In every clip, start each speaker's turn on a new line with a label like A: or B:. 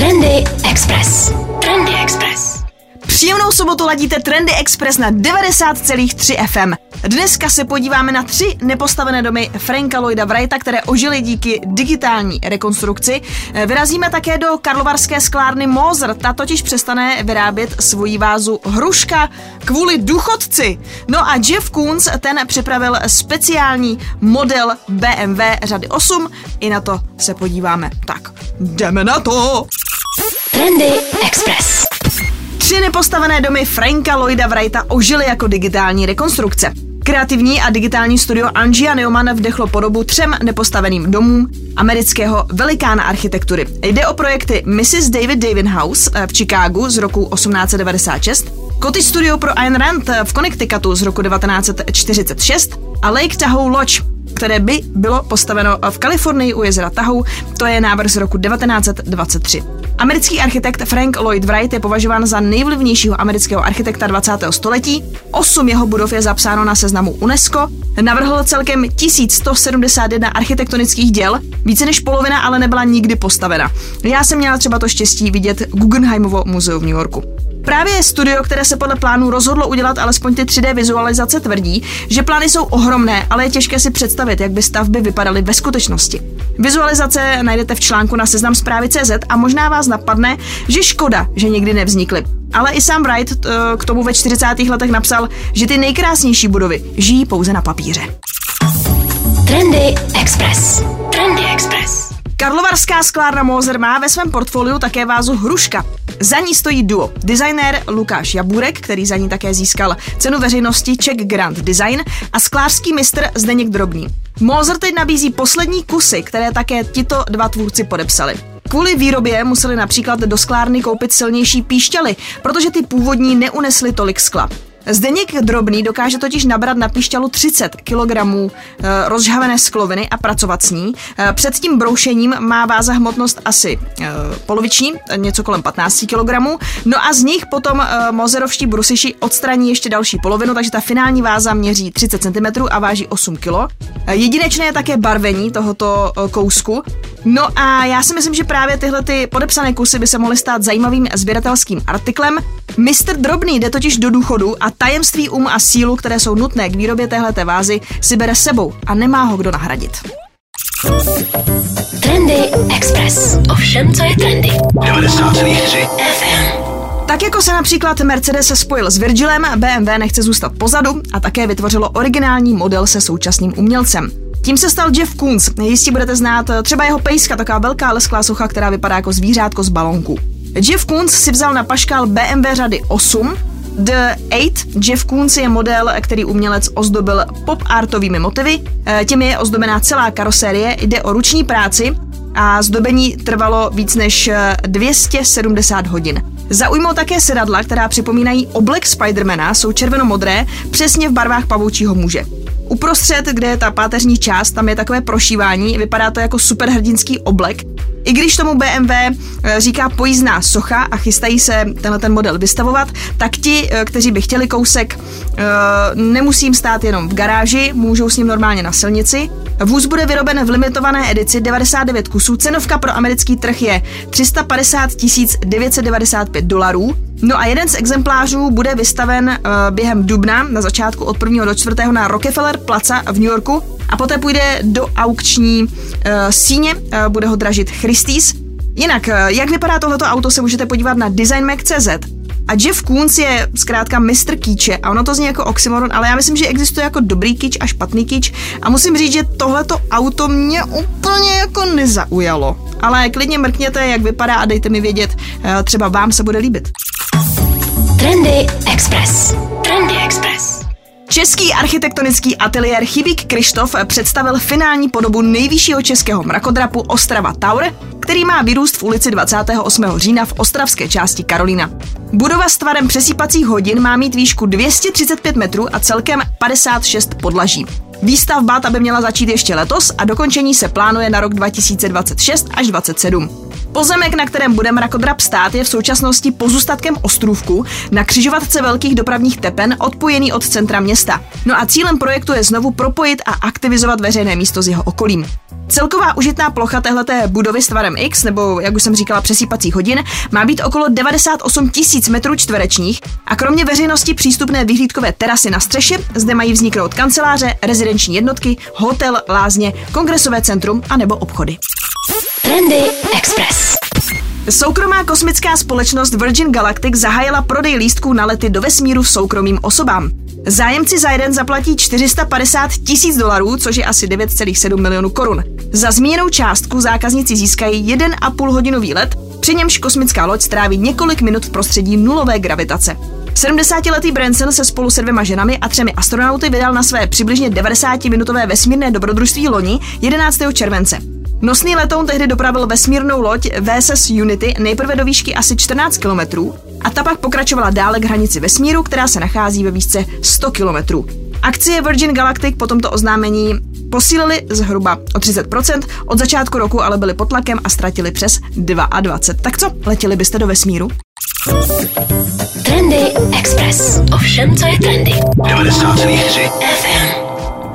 A: Trendy Express. Trendy Express.
B: Příjemnou sobotu ladíte Trendy Express na 90,3 FM. Dneska se podíváme na tři nepostavené domy Franka Lloyda Wrighta, které ožily díky digitální rekonstrukci. Vyrazíme také do karlovarské sklárny Moser, ta totiž přestane vyrábět svoji vázu hruška kvůli důchodci. No a Jeff Koons, ten připravil speciální model BMW řady 8, i na to se podíváme. Tak, jdeme na to!
A: Trendy Express.
B: Tři nepostavené domy Franka Lloyda Wrighta ožily jako digitální rekonstrukce. Kreativní a digitální studio Angia Neumann vdechlo podobu třem nepostaveným domům amerického velikána architektury. Jde o projekty Mrs. David Davin House v Chicagu z roku 1896, Cottage Studio pro Ayn Rand v Connecticutu z roku 1946 a Lake Tahoe Lodge které by bylo postaveno v Kalifornii u jezera Tahoe, to je návrh z roku 1923. Americký architekt Frank Lloyd Wright je považován za nejvlivnějšího amerického architekta 20. století. Osm jeho budov je zapsáno na seznamu UNESCO. Navrhl celkem 1171 architektonických děl, více než polovina ale nebyla nikdy postavena. Já jsem měla třeba to štěstí vidět Guggenheimovo muzeum v New Yorku. Právě studio, které se podle plánu rozhodlo udělat alespoň ty 3D vizualizace, tvrdí, že plány jsou ohromné, ale je těžké si představit, jak by stavby vypadaly ve skutečnosti. Vizualizace najdete v článku na seznam zprávy CZ a možná vás napadne, že škoda, že nikdy nevznikly. Ale i sám Wright eh, k tomu ve 40. letech napsal, že ty nejkrásnější budovy žijí pouze na papíře.
A: Trendy Express. Trendy Express.
B: Karlovarská sklárna Moser má ve svém portfoliu také vázu Hruška. Za ní stojí duo. Designér Lukáš Jaburek, který za ní také získal cenu veřejnosti Czech Grand Design a sklářský mistr Zdeněk Drobný. Moser teď nabízí poslední kusy, které také tito dva tvůrci podepsali. Kvůli výrobě museli například do sklárny koupit silnější píšťaly, protože ty původní neunesly tolik skla. Zdeněk Drobný dokáže totiž nabrat na píšťalu 30 kg eh, rozžhavené skloviny a pracovat s ní. Eh, před tím broušením má váza hmotnost asi eh, poloviční, něco kolem 15 kg. No a z nich potom mozerovští brusiši odstraní ještě další polovinu, takže ta finální váza měří 30 cm a váží 8 kg. Jedinečné je také barvení tohoto kousku. No a já si myslím, že právě tyhle ty podepsané kusy by se mohly stát zajímavým sběratelským artiklem. Mr. Drobný jde totiž do důchodu a tajemství um a sílu, které jsou nutné k výrobě téhleté vázy, si bere sebou a nemá ho kdo nahradit.
A: Trendy Express. Ovšem, co je trendy?
C: 90,3
A: FM.
B: Tak jako se například Mercedes spojil s Virgilem, BMW nechce zůstat pozadu a také vytvořilo originální model se současným umělcem. Tím se stal Jeff Koons. Jistě budete znát třeba jeho pejska, taková velká lesklá socha, která vypadá jako zvířátko z balonku. Jeff Koons si vzal na paškál BMW řady 8, The 8 Jeff Koons je model, který umělec ozdobil pop artovými motivy. E, Těmi je ozdobená celá karosérie, jde o ruční práci a zdobení trvalo víc než 270 hodin. Zaujmou také sedadla, která připomínají oblek Spidermana, jsou červenomodré, přesně v barvách pavoučího muže. Uprostřed, kde je ta páteřní část, tam je takové prošívání, vypadá to jako superhrdinský oblek. I když tomu BMW eh, říká pojízdná socha a chystají se tenhle ten model vystavovat, tak ti, eh, kteří by chtěli kousek, eh, nemusí jim stát jenom v garáži, můžou s ním normálně na silnici. Vůz bude vyroben v limitované edici 99 kusů, cenovka pro americký trh je 350 995 dolarů. No a jeden z exemplářů bude vystaven během dubna na začátku od 1. do 4. na Rockefeller Plaza v New Yorku a poté půjde do aukční uh, síně, uh, bude ho dražit Christie's. Jinak, uh, jak vypadá tohleto auto, se můžete podívat na designmac.cz. A Jeff Koons je zkrátka mistr kýče a ono to zní jako oxymoron, ale já myslím, že existuje jako dobrý kýč a špatný kýč a musím říct, že tohleto auto mě úplně jako nezaujalo. Ale klidně mrkněte, jak vypadá a dejte mi vědět, třeba vám se bude líbit.
A: Trendy Express. Trendy Express.
B: Český architektonický ateliér Chybík Krištof představil finální podobu nejvyššího českého mrakodrapu Ostrava Tower, který má vyrůst v ulici 28. října v ostravské části Karolina. Budova s tvarem přesýpacích hodin má mít výšku 235 metrů a celkem 56 podlaží. Výstavba ta by měla začít ještě letos a dokončení se plánuje na rok 2026 až 2027. Pozemek, na kterém bude mrakodrap stát, je v současnosti pozůstatkem ostrůvku na křižovatce velkých dopravních tepen odpojený od centra města. No a cílem projektu je znovu propojit a aktivizovat veřejné místo s jeho okolím. Celková užitná plocha téhleté budovy s tvarem X, nebo jak už jsem říkala, přesýpací hodin, má být okolo 98 tisíc metrů čtverečních a kromě veřejnosti přístupné vyhlídkové terasy na střeše zde mají vzniknout kanceláře, rezidenční jednotky, hotel, lázně, kongresové centrum a nebo obchody.
A: Trendy Express.
B: Soukromá kosmická společnost Virgin Galactic zahájila prodej lístků na lety do vesmíru soukromým osobám. Zájemci za jeden zaplatí 450 tisíc dolarů, což je asi 9,7 milionů korun. Za zmíněnou částku zákazníci získají 1,5 hodinový let, při němž kosmická loď stráví několik minut v prostředí nulové gravitace. 70-letý Branson se spolu se dvěma ženami a třemi astronauty vydal na své přibližně 90-minutové vesmírné dobrodružství loni 11. července. Nosný letoun tehdy dopravil vesmírnou loď VSS Unity nejprve do výšky asi 14 kilometrů a ta pak pokračovala dále k hranici vesmíru, která se nachází ve výšce 100 kilometrů. Akcie Virgin Galactic po tomto oznámení posílili zhruba o 30%, od začátku roku ale byli pod tlakem a ztratili přes 22. Tak co, letěli byste do vesmíru?
A: Trendy Express. Ovšem, co je trendy.
C: 90,3
A: FM.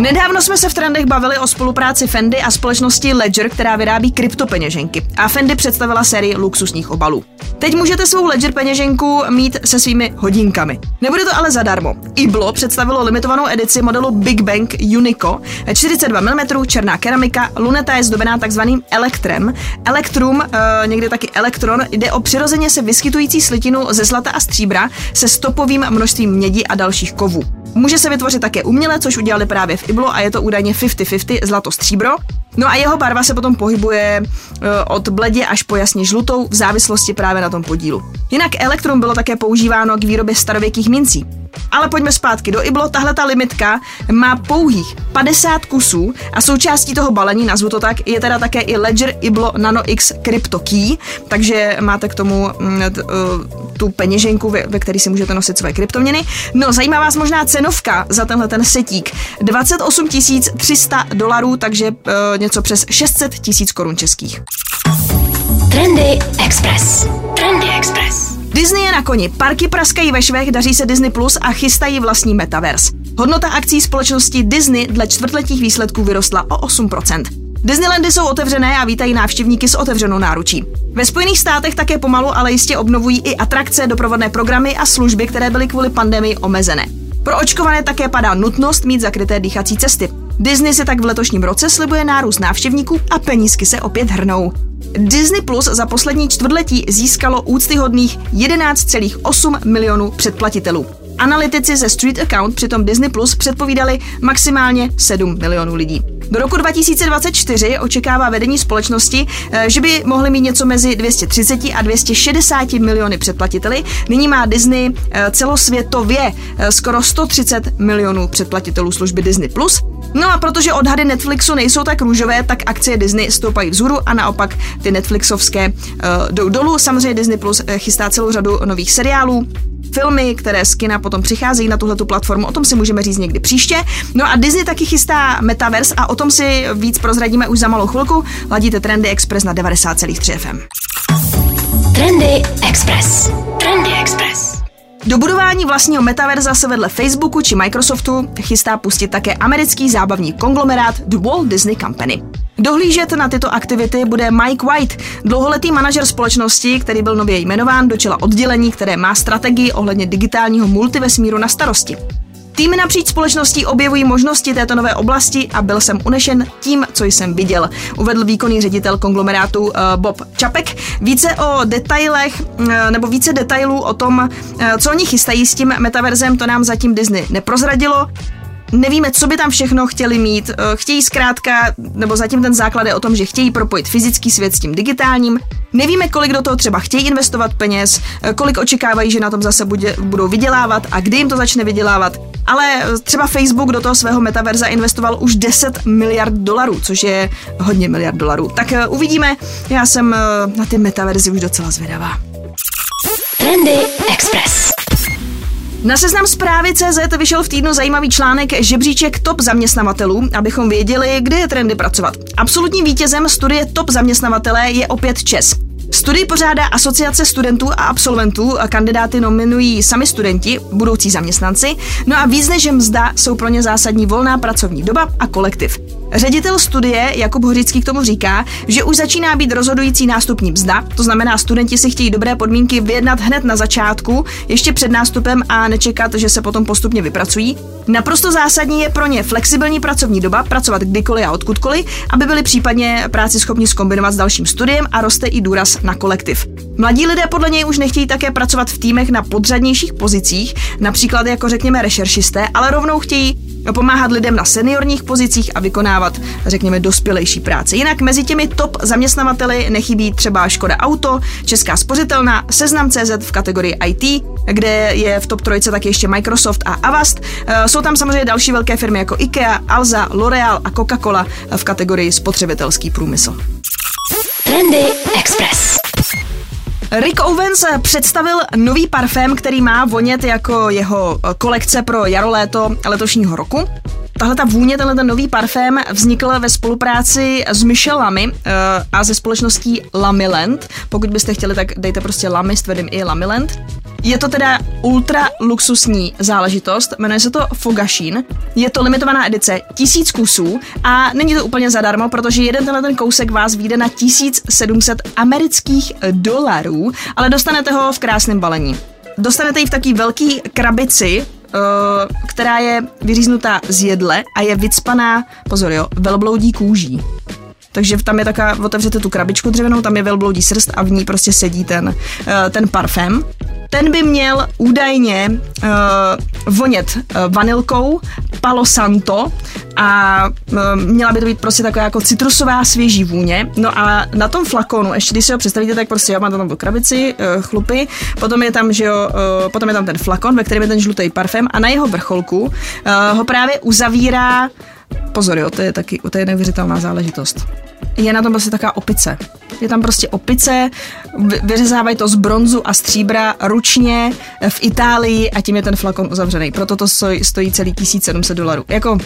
B: Nedávno jsme se v trendech bavili o spolupráci Fendi a společnosti Ledger, která vyrábí kryptopeněženky. A Fendi představila sérii luxusních obalů. Teď můžete svou Ledger peněženku mít se svými hodinkami. Nebude to ale zadarmo. Iblo představilo limitovanou edici modelu Big Bang Unico, 42 mm, černá keramika, luneta je zdobená takzvaným elektrem. Elektrum, e, někdy taky elektron, jde o přirozeně se vyskytující slitinu ze zlata a stříbra se stopovým množstvím mědi a dalších kovů. Může se vytvořit také uměle, což udělali právě v Iblo a je to údajně 50-50 zlato-stříbro. No a jeho barva se potom pohybuje e, od bledě až po jasně žlutou v závislosti právě na tom podílu. Jinak elektrum bylo také používáno k výrobě starověkých mincí. Ale pojďme zpátky do Iblo. Tahle ta limitka má pouhých 50 kusů a součástí toho balení, nazvu to tak, je teda také i Ledger Iblo Nano X Crypto Key, takže máte k tomu mm, uh, tu peněženku, ve, které si můžete nosit své kryptoměny. No, zajímá vás možná cenovka za tenhle ten setík. 28 300 dolarů, takže uh, něco přes 600 tisíc korun českých.
A: Trendy Express. Trendy Express.
B: Disney je na koni, parky praskají ve švech, daří se Disney Plus a chystají vlastní metaverse. Hodnota akcí společnosti Disney dle čtvrtletních výsledků vyrostla o 8%. Disneylandy jsou otevřené a vítají návštěvníky s otevřenou náručí. Ve Spojených státech také pomalu, ale jistě obnovují i atrakce, doprovodné programy a služby, které byly kvůli pandemii omezené. Pro očkované také padá nutnost mít zakryté dýchací cesty. Disney se tak v letošním roce slibuje nárůst návštěvníků a penízky se opět hrnou. Disney Plus za poslední čtvrtletí získalo úctyhodných 11,8 milionů předplatitelů. Analytici ze Street Account přitom Disney Plus předpovídali maximálně 7 milionů lidí. Do roku 2024 očekává vedení společnosti, eh, že by mohli mít něco mezi 230 a 260 miliony předplatiteli. Nyní má Disney eh, celosvětově eh, skoro 130 milionů předplatitelů služby Disney+. No a protože odhady Netflixu nejsou tak růžové, tak akcie Disney stoupají vzhůru a naopak ty Netflixovské jdou dolů. Samozřejmě Disney Plus chystá celou řadu nových seriálů, filmy, které z kina potom přicházejí na tuhletu platformu, o tom si můžeme říct někdy příště. No a Disney taky chystá Metaverse a o tom si víc prozradíme už za malou chvilku. Ladíte Trendy Express na 90,3 FM.
A: Trendy Express. Trendy Express.
B: Do budování vlastního metaverza se vedle Facebooku či Microsoftu chystá pustit také americký zábavní konglomerát The Walt Disney Company. Dohlížet na tyto aktivity bude Mike White, dlouholetý manažer společnosti, který byl nově jmenován do čela oddělení, které má strategii ohledně digitálního multivesmíru na starosti. Týmy napříč společností objevují možnosti této nové oblasti a byl jsem unešen tím, co jsem viděl, uvedl výkonný ředitel konglomerátu uh, Bob Čapek. Více o detailech, uh, nebo více detailů o tom, uh, co oni chystají s tím metaverzem, to nám zatím Disney neprozradilo. Nevíme, co by tam všechno chtěli mít. Chtějí zkrátka, nebo zatím ten základ je o tom, že chtějí propojit fyzický svět s tím digitálním. Nevíme, kolik do toho třeba chtějí investovat peněz, kolik očekávají, že na tom zase bude, budou vydělávat a kdy jim to začne vydělávat. Ale třeba Facebook do toho svého metaverza investoval už 10 miliard dolarů, což je hodně miliard dolarů. Tak uvidíme, já jsem na ty metaverzy už docela zvědavá.
A: Trendy Express.
B: Na seznam zprávy CZ vyšel v týdnu zajímavý článek Žebříček top zaměstnavatelů, abychom věděli, kde je trendy pracovat. Absolutním vítězem studie top zaměstnavatele je opět Čes. Studii pořádá Asociace studentů a absolventů, kandidáty nominují sami studenti, budoucí zaměstnanci, no a víc než mzda jsou pro ně zásadní volná pracovní doba a kolektiv. Ředitel studie Jakub Hořický k tomu říká, že už začíná být rozhodující nástupní mzda, to znamená, studenti si chtějí dobré podmínky vyjednat hned na začátku, ještě před nástupem a nečekat, že se potom postupně vypracují. Naprosto zásadní je pro ně flexibilní pracovní doba, pracovat kdykoliv a odkudkoliv, aby byli případně práci schopni skombinovat s dalším studiem a roste i důraz na kolektiv. Mladí lidé podle něj už nechtějí také pracovat v týmech na podřadnějších pozicích, například jako řekněme rešeršisté, ale rovnou chtějí pomáhat lidem na seniorních pozicích a vykonávat, řekněme, dospělejší práce. Jinak mezi těmi top zaměstnavateli nechybí třeba Škoda Auto, Česká spořitelna, Seznam CZ v kategorii IT, kde je v top trojce taky ještě Microsoft a Avast. Eh, jsou tam samozřejmě další velké firmy jako IKEA, Alza, L'Oreal a Coca-Cola v kategorii spotřebitelský průmysl.
A: Trendy Express.
B: Rick Owens představil nový parfém, který má vonět jako jeho kolekce pro jaro-léto letošního roku. Tahle ta vůně, tenhle ten nový parfém vznikl ve spolupráci s Michelle Lamy uh, a ze společností Lamiland. Pokud byste chtěli, tak dejte prostě Lamy s tvrdým i Lamiland. Je to teda ultra luxusní záležitost, jmenuje se to Fogashin. Je to limitovaná edice, tisíc kusů a není to úplně zadarmo, protože jeden tenhle ten kousek vás vyjde na 1700 amerických dolarů, ale dostanete ho v krásném balení. Dostanete ji v taký velký krabici, eh, která je vyříznutá z jedle a je vycpaná, pozor jo, velbloudí kůží. Takže tam je taková, otevřete tu krabičku dřevěnou, tam je velbloudí srst a v ní prostě sedí ten, eh, ten parfém. Ten by měl údajně uh, vonět uh, vanilkou, palo santo a uh, měla by to být prostě taková jako citrusová svěží vůně. No a na tom flakonu, ještě když si ho představíte, tak prostě jo, máte tam tu krabici, uh, chlupy, potom je tam, že jo, uh, potom je tam ten flakon, ve kterém je ten žlutý parfém a na jeho vrcholku uh, ho právě uzavírá Pozor, jo, to je taky, to je neuvěřitelná záležitost. Je na tom prostě taková opice. Je tam prostě opice, vyřezávají to z bronzu a stříbra ručně v Itálii a tím je ten flakon uzavřený. Proto to stojí, stojí celý 1700 dolarů. Jako,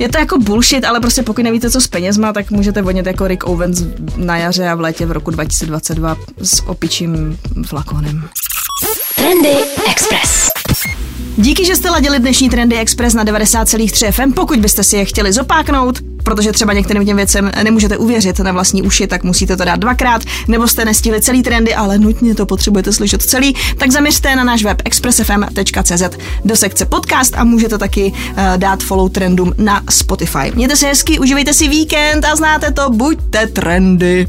B: je to jako bullshit, ale prostě pokud nevíte, co s penězma, tak můžete vodnit jako Rick Owens na jaře a v létě v roku 2022 s opičím flakonem.
A: Trendy Express.
B: Díky, že jste ladili dnešní Trendy Express na 90,3 FM. Pokud byste si je chtěli zopáknout, protože třeba některým těm věcem nemůžete uvěřit na vlastní uši, tak musíte to dát dvakrát, nebo jste nestihli celý trendy, ale nutně to potřebujete slyšet celý, tak zaměřte na náš web expressfm.cz do sekce podcast a můžete taky uh, dát follow trendům na Spotify. Mějte se hezky, užívejte si víkend a znáte to, buďte trendy.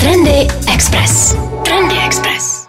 A: Trendy Express. Trendy Express.